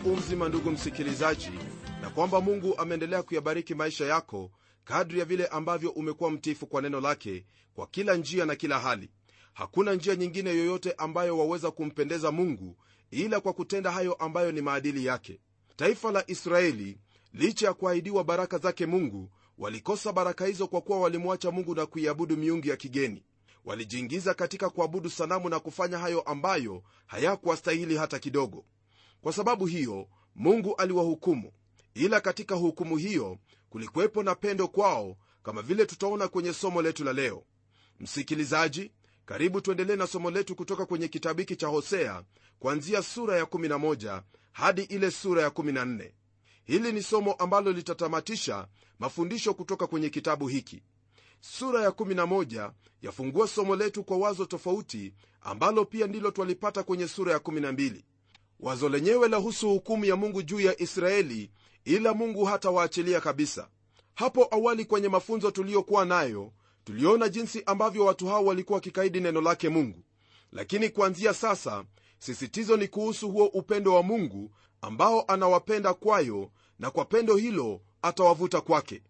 naamini kwamba u mzima ndugu msikilizaji na kwamba mungu ameendelea kuyabariki maisha yako kadri ya vile ambavyo umekuwa mtifu kwa neno lake kwa kila njia na kila hali. Hakuna njia nyingine yoyote ambayo waweza kumpendeza mungu ila kwa kutenda hayo ambayo ni maadili yake. Taifa la israeli licha ya kuahidiwa baraka zake mungu walikosa baraka hizo kwa kuwa walimwacha mungu na kuiabudu miungu ya kigeni. Walijiingiza katika kuabudu sanamu na kufanya hayo ambayo hayakuwastahili hata kidogo kwa sababu hiyo mungu aliwahukumu. Ila katika hukumu hiyo kulikuwepo na pendo kwao kama vile tutaona kwenye somo letu la leo. Msikilizaji karibu tuendelee na somo letu kutoka kwenye kitabu hiki cha hosea kuanzia sura ya 11 hadi ile sura ya 14 hili ni somo ambalo litatamatisha mafundisho kutoka kwenye kitabu hiki. Sura ya 11 yafungua somo letu kwa wazo tofauti ambalo pia ndilo twalipata kwenye sura ya 12 wazo lenyewe lahusu hukumu ya mungu juu ya israeli ila mungu hatawaachilia kabisa. Hapo awali kwenye mafunzo tuliyokuwa nayo tuliona jinsi ambavyo watu hao walikuwa wakikaidi neno lake mungu. Lakini kuanzia sasa sisitizo ni kuhusu huo upendo wa mungu ambao anawapenda kwayo na kwa pendo hilo atawavuta kwake.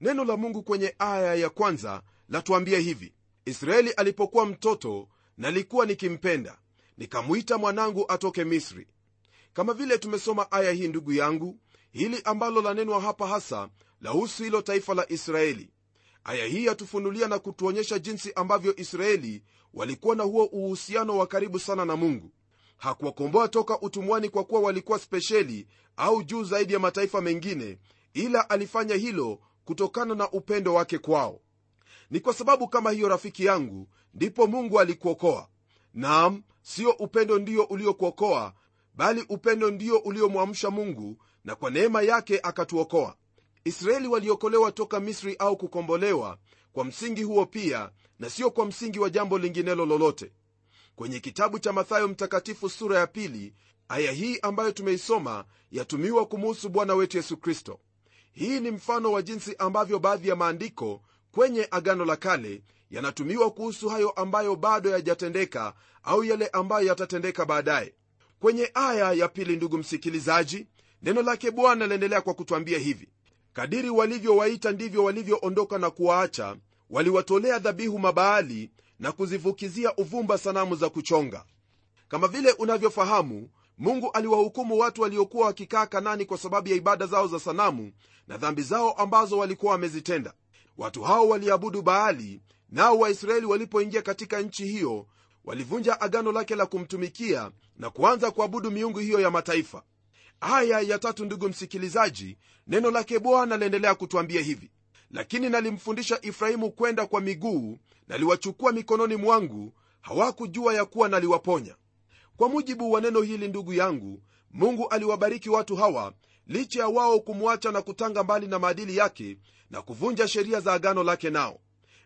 Neno la mungu kwenye aya ya kwanza latuambia hivi. Israeli alipokuwa mtoto nalikuwa nikimpenda nikamwita mwanangu atoke misri. Kama vile tumesoma aya hii ndugu yangu hili ambalo lanenwa hapa hasa lahusu hilo taifa la israeli. Aya hii yatufunulia na kutuonyesha jinsi ambavyo israeli walikuwa na huo uhusiano wa karibu sana na mungu. Hakuwakomboa toka utumwani kwa kuwa walikuwa spesheli au juu zaidi ya mataifa mengine ila alifanya hilo kutokana na upendo wake kwao. Ni kwa sababu kama hiyo rafiki yangu ndipo mungu alikuokoa. Naam sio upendo ndio uliokuokoa bali upendo ndio uliomwamsha mungu na kwa neema yake akatuokoa. Israeli waliokolewa toka misri au kukombolewa kwa msingi huo pia na sio kwa msingi wa jambo linginelo lolote. Kwenye kitabu cha mathayo mtakatifu sura ya pili aya hii ambayo tumeisoma yatumiwa kumuhusu bwana wetu yesu kristo. Hii ni mfano wa jinsi ambavyo baadhi ya maandiko kwenye agano la kale yanatumiwa kuhusu hayo ambayo bado yajatendeka au yale ambayo yatatendeka baadaye. Kwenye aya ya pili ndugu msikilizaji neno lake bwana laendelea kwa kutwambia hivi. Kadiri walivyowaita ndivyo walivyoondoka na kuwaacha waliwatolea dhabihu mabaali na kuzivukizia uvumba sanamu za kuchonga. Kama vile unavyofahamu mungu aliwahukumu watu waliokuwa wakikaa kanani kwa sababu ya ibada zao za sanamu na dhambi zao ambazo walikuwa wamezitenda watu hao waliabudu baali nao waisraeli walipoingia katika nchi hiyo walivunja agano lake la kumtumikia na kuanza kuabudu miungu hiyo ya mataifa. Aya ya tatu ndugu msikilizaji neno lake bwana laendelea kutwambia hivi. Lakini nalimfundisha efraimu kwenda kwa miguu naliwachukua mikononi mwangu hawakujua ya kuwa naliwaponya. Kwa mujibu wa neno hili ndugu yangu mungu aliwabariki watu hawa licha ya wao kumwacha na kutanga mbali na maadili yake na kuvunja sheria za agano lake nao.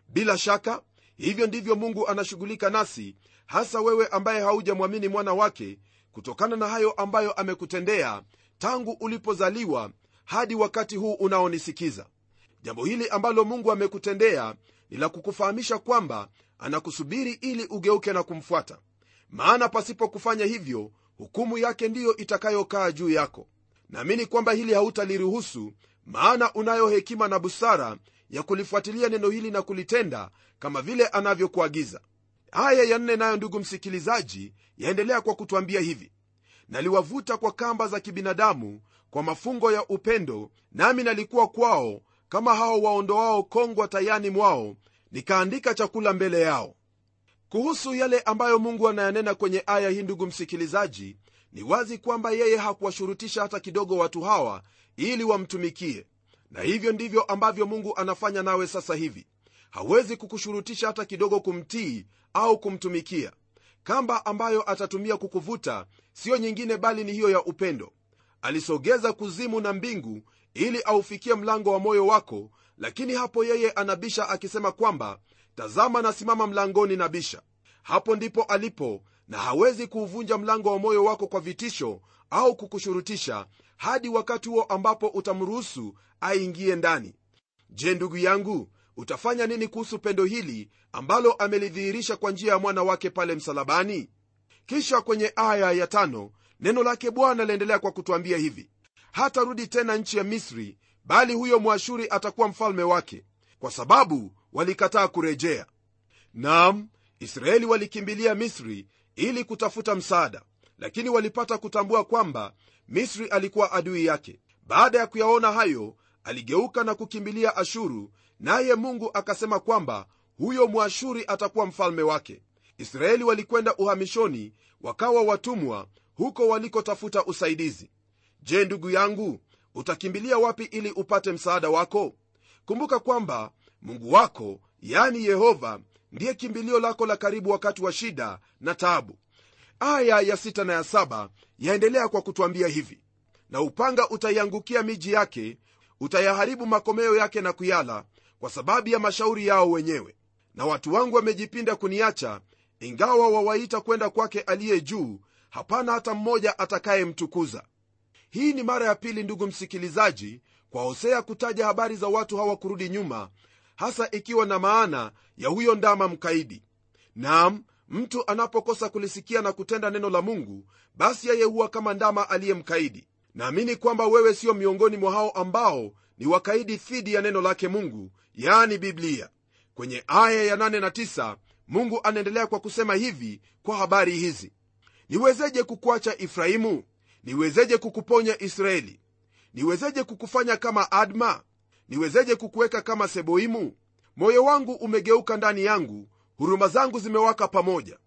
Bila shaka hivyo ndivyo mungu anashughulika nasi hasa wewe ambaye haujamwamini mwana wake kutokana na hayo ambayo amekutendea tangu ulipozaliwa hadi wakati huu unaonisikiza. Jambo hili ambalo mungu amekutendea ni la kukufahamisha kwamba anakusubiri ili ugeuke na kumfuata. Maana pasipo kufanya hivyo hukumu yake ndiyo itakayokaa juu yako naamini kwamba hili hautaliruhusu maana unayo hekima na busara ya kulifuatilia neno hili na kulitenda kama vile anavyokuagiza. Aya ya nne nayo ndugu msikilizaji yaendelea kwa kutwambia hivi. Naliwavuta kwa kamba za kibinadamu kwa mafungo ya upendo nami nalikuwa kwao kama hao waondoao kongwa tayani mwao nikaandika chakula mbele yao. Kuhusu yale ambayo mungu anayanena kwenye aya hii ndugu msikilizaji ni wazi kwamba yeye hakuwashurutisha hata kidogo watu hawa ili wamtumikie. Na hivyo ndivyo ambavyo mungu anafanya nawe sasa hivi. Hawezi kukushurutisha hata kidogo kumtii au kumtumikia. Kamba ambayo atatumia kukuvuta siyo nyingine bali ni hiyo ya upendo. Alisogeza kuzimu na mbingu ili aufikie mlango wa moyo wako lakini hapo yeye anabisha akisema kwamba tazama nasimama mlangoni na bisha. Hapo ndipo alipo na hawezi kuuvunja mlango wa moyo wako kwa vitisho au kukushurutisha hadi wakati huo ambapo utamruhusu aingie ndani. Je ndugu yangu utafanya nini kuhusu pendo hili ambalo amelidhihirisha kwa njia ya mwana wake pale msalabani? Kisha kwenye aya ya tano neno lake bwana laendelea kwa kutwambia hivi. Hatarudi tena nchi ya misri bali huyo mwashuri atakuwa mfalme wake kwa sababu walikataa kurejea. Nam israeli walikimbilia misri ili kutafuta msaada. Lakini walipata kutambua kwamba misri alikuwa adui yake. Baada ya kuyaona hayo aligeuka na kukimbilia ashuru naye mungu akasema kwamba huyo mwashuri atakuwa mfalme wake. Israeli walikwenda uhamishoni wakawa watumwa huko walikotafuta usaidizi. Je ndugu yangu utakimbilia wapi ili upate msaada wako? Kumbuka kwamba mungu wako yani yehova ndiye kimbilio lako la karibu wakati wa shida na taabu. Aya ya sita na ya saba yaendelea kwa kutwambia hivi. Na upanga utaiangukia miji yake utayaharibu makomeo yake na kuyala kwa sababu ya mashauri yao wenyewe. Na watu wangu wamejipinda kuniacha ingawa wawaita kwenda kwake aliye juu hapana hata mmoja atakayemtukuza. Hii ni mara ya pili ndugu msikilizaji kwa hosea kutaja habari za watu hawa kurudi nyuma hasa ikiwa na maana ya huyo ndama mkaidi. Nam mtu anapokosa kulisikia na kutenda neno la mungu basi yeye huwa kama ndama aliyemkaidi naamini kwamba wewe sio miongoni mwa hao ambao ni wakaidi dhidi ya neno lake mungu yani biblia. Kwenye aya ya 8 na 9 mungu anaendelea kwa kusema hivi kwa habari hizi. Niwezeje kukuacha ifrahimu niwezeje kukuponya israeli? Niwezeje kukufanya kama adma niwezeje kukuweka kama seboimu? Moyo wangu umegeuka ndani yangu huruma zangu zimewaka pamoja.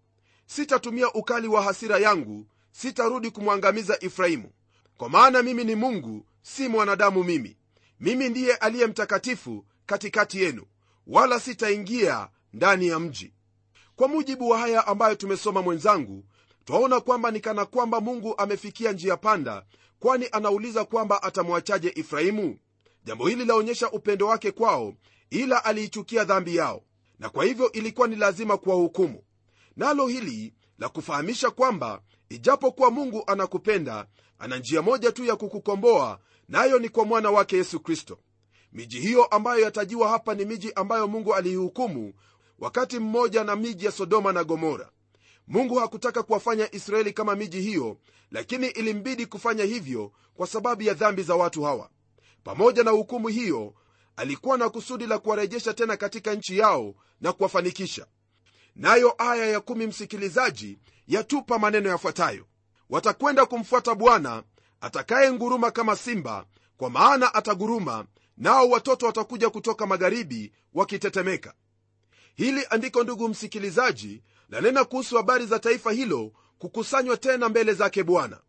Sitatumia ukali wa hasira yangu sitarudi kumwangamiza efraimu. Kwa maana mimi ni mungu si mwanadamu mimi. Mimi ndiye aliye mtakatifu katikati yenu wala sitaingia ndani ya mji. Kwa mujibu wa haya ambayo tumesoma mwenzangu twaona kwamba ni kana kwamba mungu amefikia njia panda kwani anauliza kwamba atamwachaje efraimu jambo hili laonyesha upendo wake kwao ila aliichukia dhambi yao. Na kwa hivyo ilikuwa ni lazima kuwahukumu. Nalo hili la kufahamisha kwamba ijapokuwa mungu anakupenda ana njia moja tu ya kukukomboa nayo ni kwa mwana wake yesu kristo. Miji hiyo ambayo yatajiwa hapa ni miji ambayo mungu aliihukumu wakati mmoja na miji ya sodoma na gomora. Mungu hakutaka kuwafanya israeli kama miji hiyo lakini ilimbidi kufanya hivyo kwa sababu ya dhambi za watu hawa pamoja na hukumu hiyo alikuwa na kusudi la kuwarejesha tena katika nchi yao na kuwafanikisha. Nayo aya ya kumi msikilizaji yatupa maneno yafuatayo. Watakwenda kumfuata bwana atakaye nguruma kama simba kwa maana ataguruma nao watoto watakuja kutoka magharibi wakitetemeka. Hili andiko ndugu msikilizaji lanena kuhusu habari za taifa hilo kukusanywa tena mbele zake bwana.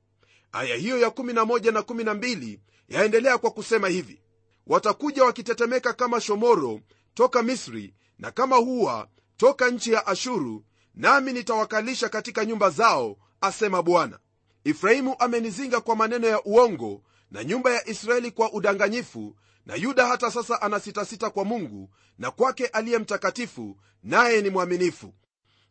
Aya hiyo ya 11 na 12 yaendelea kwa kusema hivi watakuja wakitetemeka kama shomoro toka misri na kama huwa toka nchi ya ashuru nami nitawakalisha katika nyumba zao asema bwana. Efraimu amenizinga kwa maneno ya uongo na nyumba ya israeli kwa udanganyifu na yuda hata sasa anasitasita kwa mungu na kwake aliye mtakatifu naye ni mwaminifu.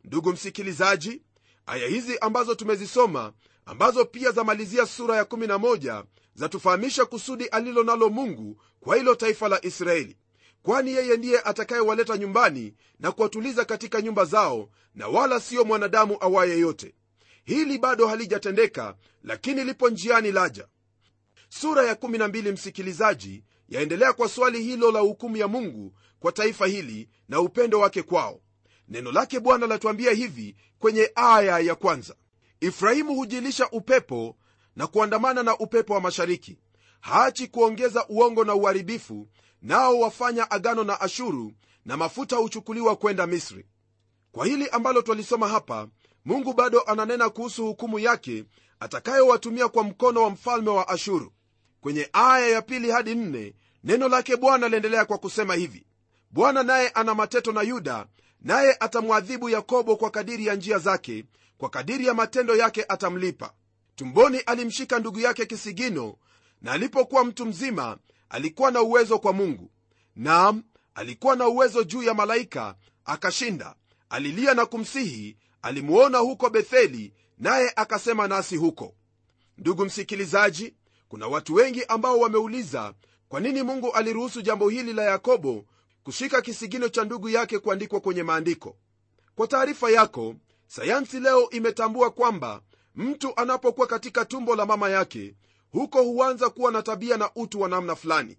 Ndugu msikilizaji aya hizi ambazo tumezisoma ambazo pia zamalizia sura ya 11 zatufahamisha kusudi alilo nalo mungu kwa hilo taifa la israeli. Kwani yeye ndiye atakayewaleta nyumbani na kuwatuliza katika nyumba zao na wala siyo mwanadamu awaye yote. Hili bado halijatendeka lakini lipo njiani laja. Sura ya 12 msikilizaji yaendelea kwa swali hilo la hukumu ya mungu kwa taifa hili na upendo wake kwao. Neno lake bwana latuambia hivi kwenye aya ya kwanza. Ifrahimu hujilisha upepo na kuandamana na upepo wa mashariki. Haachi kuongeza uongo na uharibifu nao wafanya agano na ashuru na mafuta huchukuliwa kwenda misri. Kwa hili ambalo twalisoma hapa mungu bado ananena kuhusu hukumu yake atakayowatumia kwa mkono wa mfalme wa ashuru. Kwenye aya ya pili hadi nne neno lake bwana liendelea kwa kusema hivi. Bwana naye ana mateto na yuda naye atamwadhibu yakobo kwa kadiri ya njia zake kwa kadiri ya matendo yake atamlipa tumboni alimshika ndugu yake kisigino na alipokuwa mtu mzima alikuwa na uwezo kwa mungu. Naam alikuwa na uwezo juu ya malaika akashinda. Alilia na kumsihi alimuona huko betheli naye akasema nasi huko. Ndugu msikilizaji kuna watu wengi ambao wameuliza kwa nini mungu aliruhusu jambo hili la yakobo kushika kisigino cha ndugu yake kuandikwa kwenye maandiko? Kwa taarifa yako sayansi leo imetambua kwamba mtu anapokuwa katika tumbo la mama yake huko huanza kuwa na tabia na utu wa namna fulani.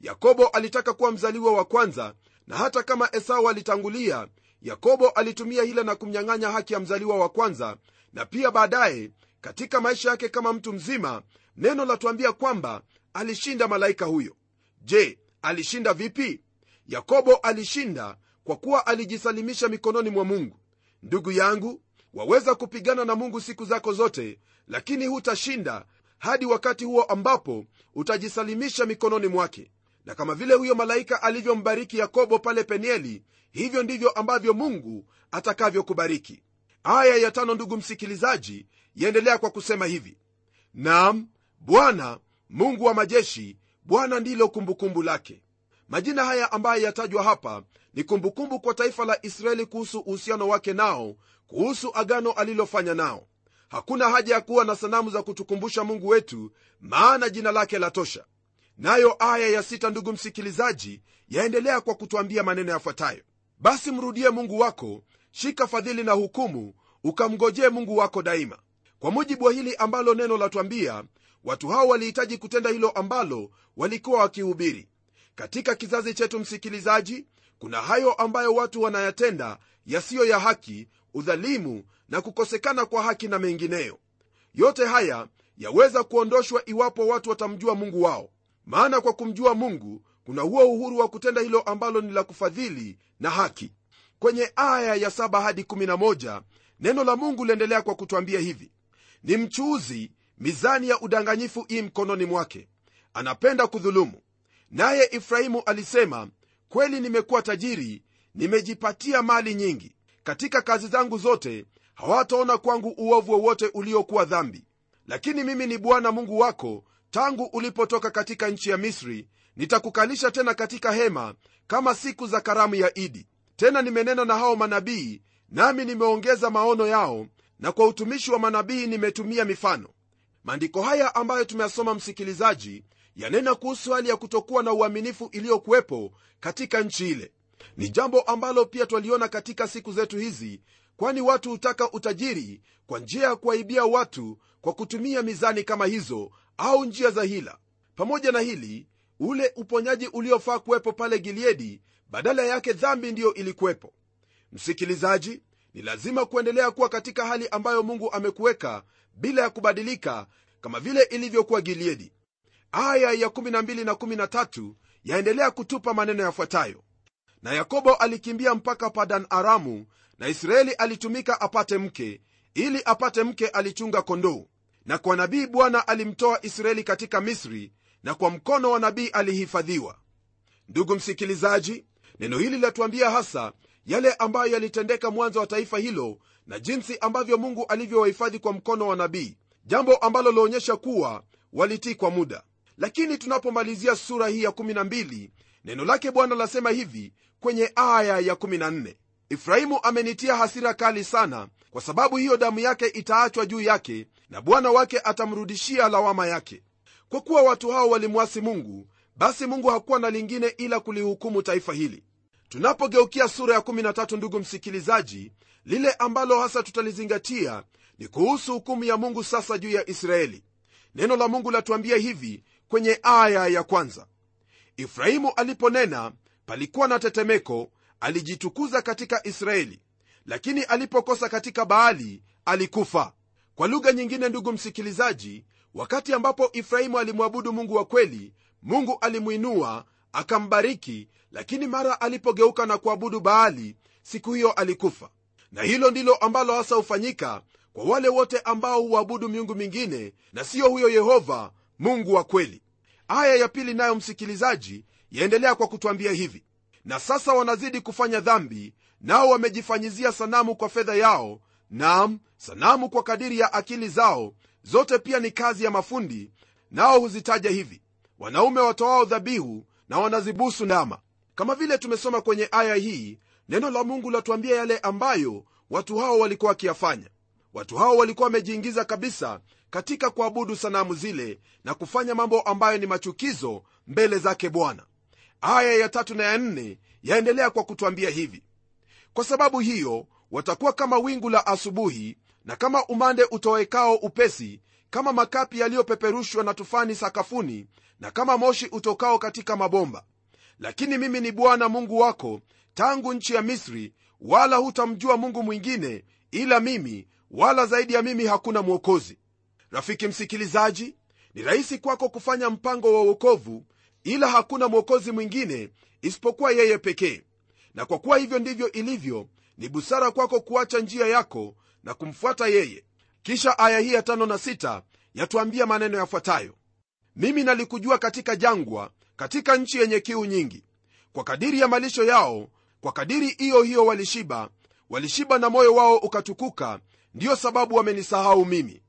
Yakobo alitaka kuwa mzaliwa wa kwanza na hata kama esau alitangulia yakobo alitumia hila na kumnyang'anya haki ya mzaliwa wa kwanza na pia baadaye katika maisha yake kama mtu mzima neno latuambia kwamba alishinda malaika huyo. Je alishinda vipi? Yakobo alishinda kwa kuwa alijisalimisha mikononi mwa mungu. Ndugu yangu waweza kupigana na mungu siku zako zote lakini hutashinda hadi wakati huo ambapo utajisalimisha mikononi mwake. Na kama vile huyo malaika alivyombariki yakobo pale penieli hivyo ndivyo ambavyo mungu atakavyokubariki. Aya ya tano ndugu msikilizaji yaendelea kwa kusema hivi. Nam bwana mungu wa majeshi bwana ndilo kumbukumbu lake majina haya ambayo yatajwa hapa ni kumbukumbu kwa taifa la israeli kuhusu uhusiano wake nao kuhusu agano alilofanya nao. Hakuna haja ya kuwa na sanamu za kutukumbusha mungu wetu maana jina lake la tosha. Nayo aya ya sita ndugu msikilizaji yaendelea kwa kutwambia maneno yafuatayo. Basi mrudie mungu wako shika fadhili na hukumu ukamngojee mungu wako daima. Kwa mujibu wa hili ambalo neno latwambia watu hao walihitaji kutenda hilo ambalo walikuwa wakihubiri katika kizazi chetu msikilizaji kuna hayo ambayo watu wanayatenda yasiyo ya haki udhalimu na kukosekana kwa haki na mengineyo. Yote haya yaweza kuondoshwa iwapo watu watamjua mungu wao. Maana kwa kumjua mungu kuna huo uhuru wa kutenda hilo ambalo ni la kufadhili na haki. Kwenye aya ya 7 hadi 11 neno la mungu liendelea kwa kutwambia hivi. Ni mchuuzi mizani ya udanganyifu ii mkononi mwake. Anapenda kudhulumu naye efraimu alisema kweli nimekuwa tajiri nimejipatia mali nyingi. Katika kazi zangu zote hawataona kwangu uovu wowote uliokuwa dhambi. Lakini mimi ni bwana mungu wako tangu ulipotoka katika nchi ya misri nitakukalisha tena katika hema kama siku za karamu ya idi. Tena nimenena na hao manabii nami nimeongeza maono yao na kwa utumishi wa manabii nimetumia mifano. Maandiko haya ambayo tumeyasoma msikilizaji yanena kuhusu hali ya kutokuwa na uaminifu iliyokuwepo katika nchi ile. Ni jambo ambalo pia twaliona katika siku zetu hizi kwani watu hutaka utajiri kwa njia ya kuwaibia watu kwa kutumia mizani kama hizo au njia za hila. Pamoja na hili ule uponyaji uliofaa kuwepo pale gileadi badala yake dhambi ndiyo ilikuwepo. Msikilizaji ni lazima kuendelea kuwa katika hali ambayo mungu amekuweka bila ya kubadilika kama vile ilivyokuwa gileadi aya ya 12 na 13 yaendelea kutupa maneno yafuatayo. Na yakobo alikimbia mpaka padan aramu na israeli alitumika apate mke ili apate mke alichunga kondoo. Na kwa nabii bwana alimtoa israeli katika misri na kwa mkono wa nabii alihifadhiwa. Ndugu msikilizaji neno hili latuambia hasa yale ambayo yalitendeka mwanzo wa taifa hilo na jinsi ambavyo mungu alivyowahifadhi kwa mkono wa nabii jambo ambalo laonyesha kuwa walitii kwa muda lakini tunapomalizia sura hii ya 12 neno lake bwana lasema hivi kwenye aya ya 14 efraimu amenitia hasira kali sana kwa sababu hiyo damu yake itaachwa juu yake na bwana wake atamrudishia lawama yake. Kwa kuwa watu hao walimwasi mungu basi mungu hakuwa na lingine ila kulihukumu taifa hili. Tunapogeukia sura ya 13 ndugu msikilizaji lile ambalo hasa tutalizingatia ni kuhusu hukumu ya mungu sasa juu ya israeli. Neno la mungu latuambia hivi kwenye aya ya kwanza. Efraimu aliponena palikuwa na tetemeko alijitukuza katika israeli. Lakini alipokosa katika baali alikufa. Kwa lugha nyingine ndugu msikilizaji wakati ambapo efraimu alimwabudu mungu wa kweli mungu alimwinua akambariki lakini mara alipogeuka na kuabudu baali siku hiyo alikufa. Na hilo ndilo ambalo hasa hufanyika kwa wale wote ambao huabudu miungu mingine na siyo huyo yehova mungu wa kweli. Aya ya pili nayo msikilizaji yaendelea kwa kutwambia hivi. Na sasa wanazidi kufanya dhambi nao wamejifanyizia sanamu kwa fedha yao nam sanamu kwa kadiri ya akili zao zote pia ni kazi ya mafundi nao huzitaja hivi. Wanaume watoao dhabihu na wanazibusu ndama kama vile tumesoma kwenye aya hii neno la mungu latuambia yale ambayo watu hao walikuwa wakiyafanya. Watu hao walikuwa wamejiingiza kabisa katika kuabudu sanamu zile na kufanya mambo ambayo ni machukizo mbele zake bwana. Aya ya tatu na ya nne yaendelea kwa kutwambia hivi. Kwa sababu hiyo watakuwa kama wingu la asubuhi na kama umande utowekao upesi kama makapi yaliyopeperushwa na tufani sakafuni na kama moshi utokao katika mabomba. Lakini mimi ni bwana mungu wako tangu nchi ya misri wala hutamjua mungu mwingine ila mimi wala zaidi ya mimi hakuna mwokozi rafiki msikilizaji ni rahisi kwako kufanya mpango wa uokovu ila hakuna mwokozi mwingine isipokuwa yeye pekee. Na kwa kuwa hivyo ndivyo ilivyo ni busara kwako kuacha njia yako na kumfuata yeye. Kisha aya hii ya tano na sita yatuambia maneno yafuatayo. Mimi nalikujua katika jangwa katika nchi yenye kiu nyingi. Kwa kadiri ya malisho yao kwa kadiri hiyo hiyo walishiba walishiba na moyo wao ukatukuka ndiyo sababu wamenisahau mimi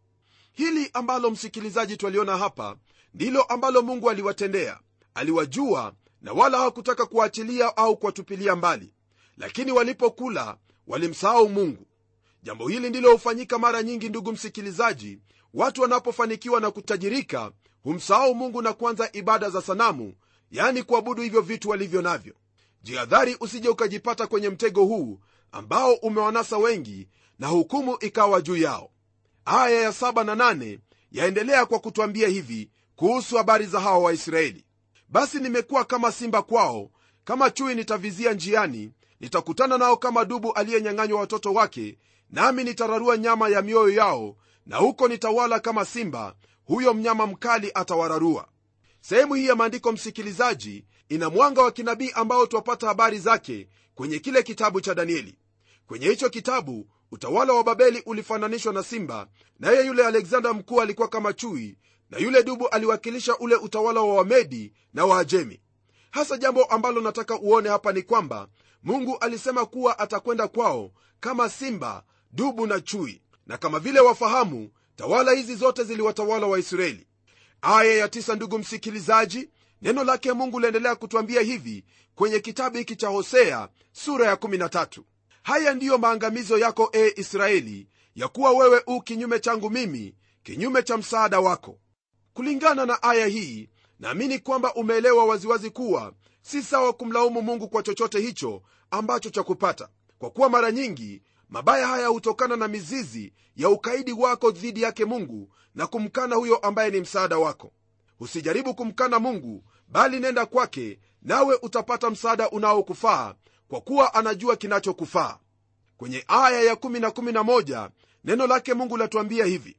hili ambalo msikilizaji twaliona hapa ndilo ambalo mungu aliwatendea. Aliwajua na wala hawakutaka kuwaachilia au kuwatupilia mbali. Lakini walipokula walimsahau mungu. Jambo hili ndilo hufanyika mara nyingi ndugu msikilizaji. Watu wanapofanikiwa na kutajirika humsahau mungu na kuanza ibada za sanamu yaani kuabudu hivyo vitu walivyo navyo. Jihadhari usije ukajipata kwenye mtego huu ambao umewanasa wengi na hukumu ikawa juu yao aya ya saba na nane yaendelea kwa kutwambia hivi kuhusu habari za hawa waisraeli. Basi nimekuwa kama simba kwao kama chui nitavizia njiani nitakutana nao kama dubu aliyenyang'anywa watoto wake nami nitararua nyama ya mioyo yao na huko nitawala kama simba huyo mnyama mkali atawararua. Sehemu hii ya maandiko msikilizaji ina mwanga wa kinabii ambao twapata habari zake kwenye kile kitabu cha danieli. Kwenye hicho kitabu utawala wa babeli ulifananishwa na simba naye yule alexander mkuu alikuwa kama chui na yule dubu aliwakilisha ule utawala wa wamedi na waajemi. Hasa jambo ambalo nataka uone hapa ni kwamba mungu alisema kuwa atakwenda kwao kama simba dubu na chui. Na kama vile wafahamu tawala hizi zote ziliwatawala waisraeli. Aya ya tisa ndugu msikilizaji neno lake mungu liendelea kutwambia hivi kwenye kitabu hiki cha hosea sura ya 13 haya ndiyo maangamizo yako e israeli ya kuwa wewe u kinyume changu mimi kinyume cha msaada wako. Kulingana na aya hii naamini kwamba umeelewa waziwazi kuwa si sawa kumlaumu mungu kwa chochote hicho ambacho cha kupata. Kwa kuwa mara nyingi mabaya haya hutokana na mizizi ya ukaidi wako dhidi yake mungu na kumkana huyo ambaye ni msaada wako. Usijaribu kumkana mungu bali nenda kwake nawe utapata msaada unaokufaa kwa kuwa anajua kinachokufaa. Kwenye aya ya 1 na 11 neno lake mungu latuambia hivi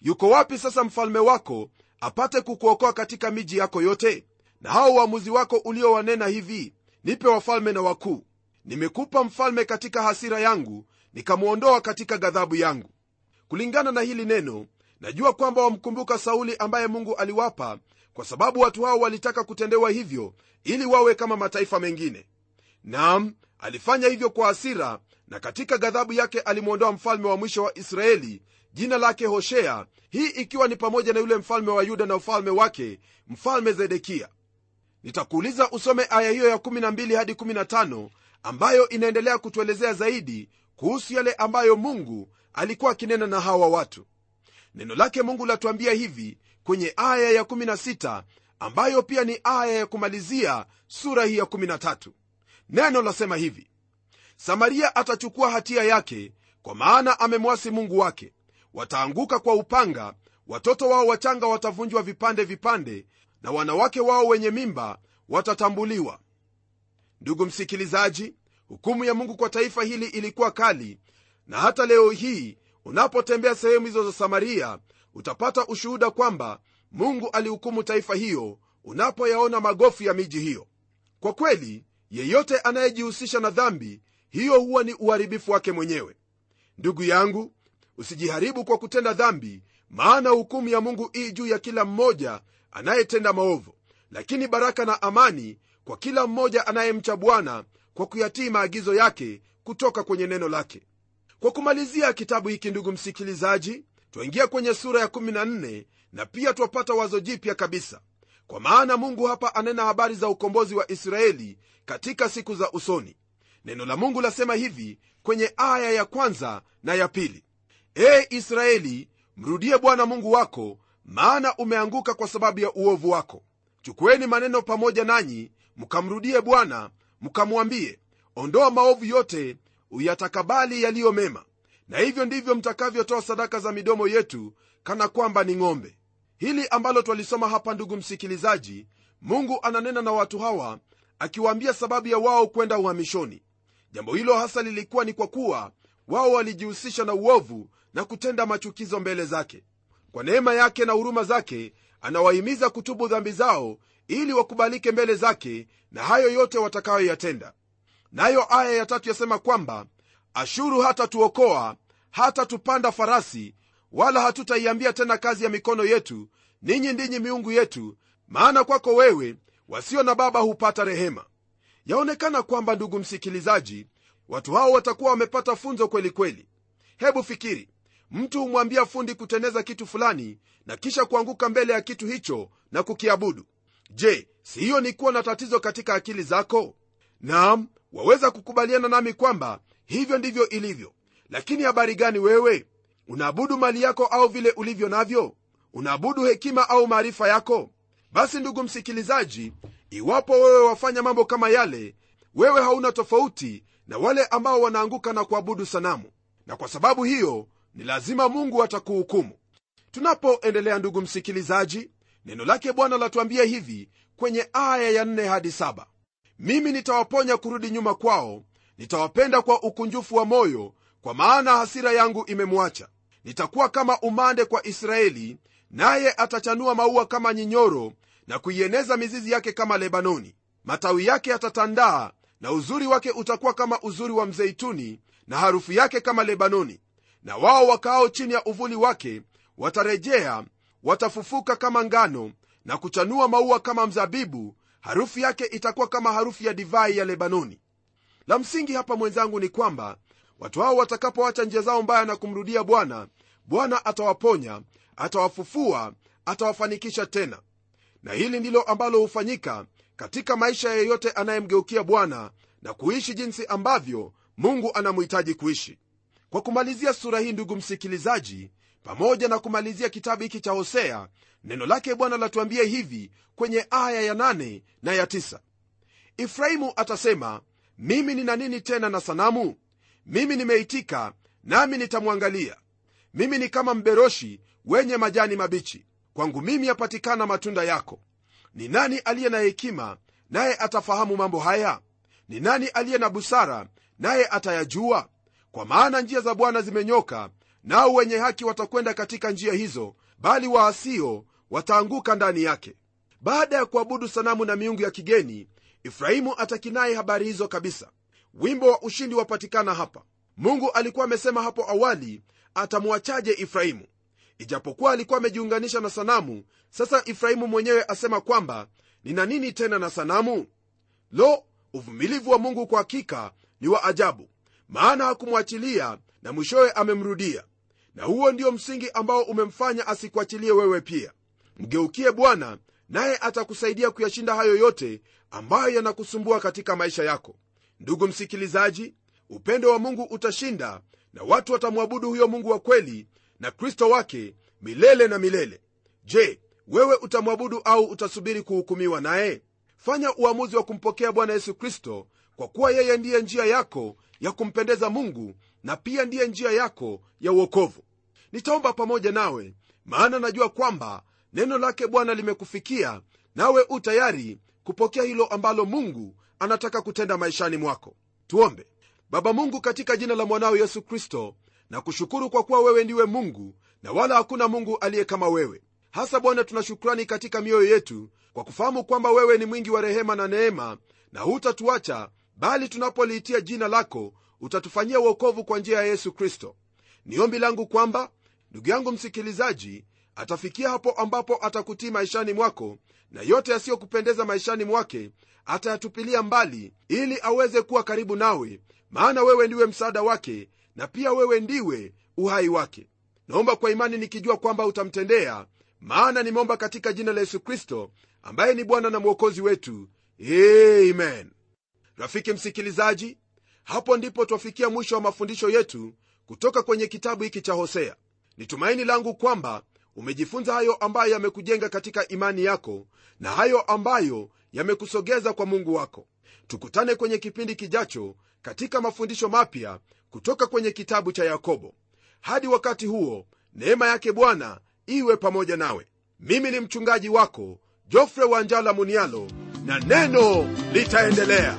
yuko wapi sasa mfalme wako apate kukuokoa katika miji yako yote? Na hao uamuzi wako uliowanena hivi nipe wafalme na wakuu. Nimekupa mfalme katika hasira yangu nikamwondoa katika ghadhabu yangu. Kulingana na hili neno najua kwamba wamkumbuka sauli ambaye mungu aliwapa kwa sababu watu hao walitaka kutendewa hivyo ili wawe kama mataifa mengine nam alifanya hivyo kwa hasira na katika ghadhabu yake alimwondoa mfalme wa mwisho wa israeli jina lake hoshea hii ikiwa ni pamoja na yule mfalme wa yuda na ufalme wake mfalme zedekia. Nitakuuliza usome aya hiyo ya 12 hadi 15 ambayo inaendelea kutuelezea zaidi kuhusu yale ambayo mungu alikuwa akinena na hawa watu. Neno lake mungu latuambia hivi kwenye aya ya 16 ambayo pia ni aya ya kumalizia sura hii ya 13 neno lasema hivi samaria atachukua hatia yake kwa maana amemwasi mungu wake. Wataanguka kwa upanga watoto wao wachanga watavunjwa vipande vipande na wanawake wao wenye mimba watatambuliwa. Ndugu msikilizaji hukumu ya mungu kwa taifa hili ilikuwa kali na hata leo hii unapotembea sehemu hizo za samaria utapata ushuhuda kwamba mungu alihukumu taifa hiyo unapoyaona magofu ya miji hiyo. Kwa kweli yeyote anayejihusisha na dhambi hiyo huwa ni uharibifu wake mwenyewe. Ndugu yangu usijiharibu kwa kutenda dhambi maana hukumu ya mungu ii juu ya kila mmoja anayetenda maovu. Lakini baraka na amani kwa kila mmoja anayemcha bwana kwa kuyatii maagizo yake kutoka kwenye neno lake. Kwa kumalizia kitabu hiki ndugu msikilizaji twaingia kwenye sura ya 14 na pia twapata wazo jipya kabisa kwa maana mungu hapa anena habari za ukombozi wa israeli katika siku za usoni. Neno la mungu lasema hivi kwenye aya ya kwanza na ya pili. Ee israeli mrudie bwana mungu wako maana umeanguka kwa sababu ya uovu wako. Chukueni maneno pamoja nanyi mkamrudie bwana mkamwambie ondoa maovu yote uyatakabali yaliyo mema. Na hivyo ndivyo mtakavyotoa sadaka za midomo yetu kana kwamba ni ng'ombe hili ambalo twalisoma hapa ndugu msikilizaji mungu ananena na watu hawa akiwaambia sababu ya wao kwenda uhamishoni. Jambo hilo hasa lilikuwa ni kwa kuwa wao walijihusisha na uovu na kutenda machukizo mbele zake. Kwa neema yake na huruma zake anawahimiza kutubu dhambi zao ili wakubalike mbele zake na hayo yote watakayoyatenda. Nayo aya ya tatu yasema kwamba ashuru hatatuokoa hatatupanda farasi wala hatutaiambia tena kazi ya mikono yetu ninyi ndinyi miungu yetu maana kwako wewe wasio na baba hupata rehema. Yaonekana kwamba ndugu msikilizaji watu hao watakuwa wamepata funzo kweli kweli. Hebu fikiri mtu humwambia fundi kuteneza kitu fulani na kisha kuanguka mbele ya kitu hicho na kukiabudu. Je si hiyo ni kuwa na tatizo katika akili zako? Naam waweza kukubaliana nami kwamba hivyo ndivyo ilivyo. Lakini habari gani wewe unaabudu mali yako au vile ulivyo navyo? Unaabudu hekima au maarifa yako? Basi ndugu msikilizaji iwapo wewe wafanya mambo kama yale wewe hauna tofauti na wale ambao wanaanguka na kuabudu sanamu. Na kwa sababu hiyo ni lazima mungu atakuhukumu. Tunapoendelea ndugu msikilizaji neno lake bwana latuambia hivi kwenye aya ya 4 hadi 7 mimi nitawaponya kurudi nyuma kwao nitawapenda kwa ukunjufu wa moyo kwa maana hasira yangu imemwacha nitakuwa kama umande kwa israeli naye atachanua maua kama nyinyoro na kuieneza mizizi yake kama lebanoni. Matawi yake yatatandaa na uzuri wake utakuwa kama uzuri wa mzeituni na harufu yake kama lebanoni. Na wao wakaao chini ya uvuli wake watarejea watafufuka kama ngano na kuchanua maua kama mzabibu. Harufu yake itakuwa kama harufu ya divai ya lebanoni. La msingi hapa mwenzangu ni kwamba watu hao watakapoacha njia zao mbaya na kumrudia bwana bwana atawaponya atawafufua atawafanikisha tena. Na hili ndilo ambalo hufanyika katika maisha yeyote anayemgeukia bwana na kuishi jinsi ambavyo mungu anamhitaji kuishi. Kwa kumalizia sura hii ndugu msikilizaji pamoja na kumalizia kitabu hiki cha hosea neno lake bwana latuambia hivi kwenye aya ya 8 na ya 9 ifrahimu atasema mimi nina nini tena na sanamu mimi nimeitika nami nitamwangalia. Mimi ni kama mberoshi wenye majani mabichi. Kwangu mimi yapatikana matunda yako. Ni nani aliye na hekima naye atafahamu mambo haya? Ni nani aliye na busara naye atayajua? Kwa maana njia za bwana zimenyoka nao wenye haki watakwenda katika njia hizo bali waasio wataanguka ndani yake. Baada ya kuabudu sanamu na miungu ya kigeni efraimu atakinaye habari hizo kabisa wimbo wa ushindi wapatikana hapa. Mungu alikuwa amesema hapo awali atamwachaje efraimu? Ijapokuwa alikuwa amejiunganisha na sanamu sasa efraimu mwenyewe asema kwamba nina nini tena na sanamu? Lo uvumilivu wa mungu kwa hakika ni wa ajabu maana hakumwachilia na mwishowe amemrudia. Na huo ndio msingi ambao umemfanya asikuachilie wewe pia. Mgeukie bwana naye atakusaidia kuyashinda hayo yote ambayo yanakusumbua katika maisha yako ndugu msikilizaji upendo wa mungu utashinda na watu watamwabudu huyo mungu wa kweli na kristo wake milele na milele. Je wewe utamwabudu au utasubiri kuhukumiwa naye? Fanya uamuzi wa kumpokea bwana yesu kristo kwa kuwa yeye ndiye njia yako ya kumpendeza mungu na pia ndiye njia yako ya uokovu nitaomba pamoja nawe maana najua kwamba neno lake bwana limekufikia nawe u tayari kupokea hilo ambalo mungu anataka kutenda maishani mwako. Tuombe. Baba mungu katika jina la mwanao yesu kristo na kushukuru kwa kuwa wewe ndiwe mungu na wala hakuna mungu aliye kama wewe. Hasa bwana tuna shukrani katika mioyo yetu kwa kufahamu kwamba wewe ni mwingi wa rehema na neema na hutatuacha bali tunapoliitia jina lako utatufanyia uokovu kwa njia ya yesu kristo. Ni ombi langu kwamba ndugu yangu msikilizaji atafikia hapo ambapo atakutii maishani mwako na yote yasiyokupendeza maishani mwake atayatupilia mbali ili aweze kuwa karibu nawe maana wewe ndiwe msaada wake na pia wewe ndiwe uhai wake. Naomba kwa imani nikijua kwamba utamtendea maana nimeomba katika jina la yesu kristo ambaye ni bwana na mwokozi wetu. Amen. Rafiki msikilizaji hapo ndipo twafikia mwisho wa mafundisho yetu kutoka kwenye kitabu hiki cha hosea. Ni tumaini langu kwamba umejifunza hayo ambayo yamekujenga katika imani yako na hayo ambayo yamekusogeza kwa mungu wako. Tukutane kwenye kipindi kijacho katika mafundisho mapya kutoka kwenye kitabu cha yakobo. Hadi wakati huo neema yake bwana iwe pamoja nawe. Mimi ni mchungaji wako jofre wanjala munialo na neno litaendelea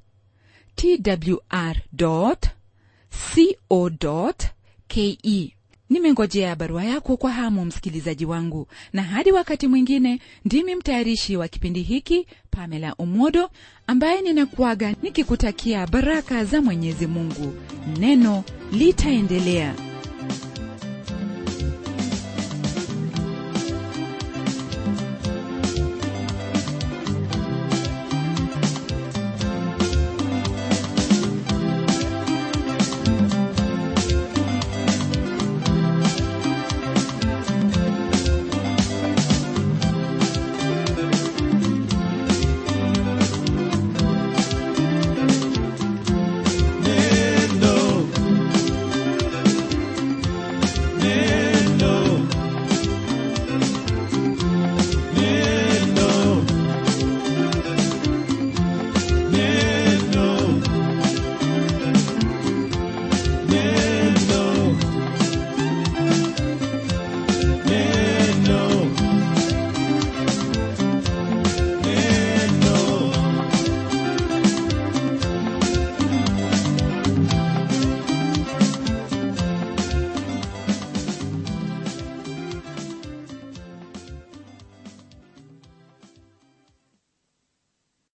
twr.co.ke. Nimengojea barua yako kwa hamu, msikilizaji wangu, na hadi wakati mwingine, ndimi mtayarishi wa kipindi hiki Pamela Umodo, ambaye ninakuaga nikikutakia baraka za Mwenyezi Mungu. Neno litaendelea.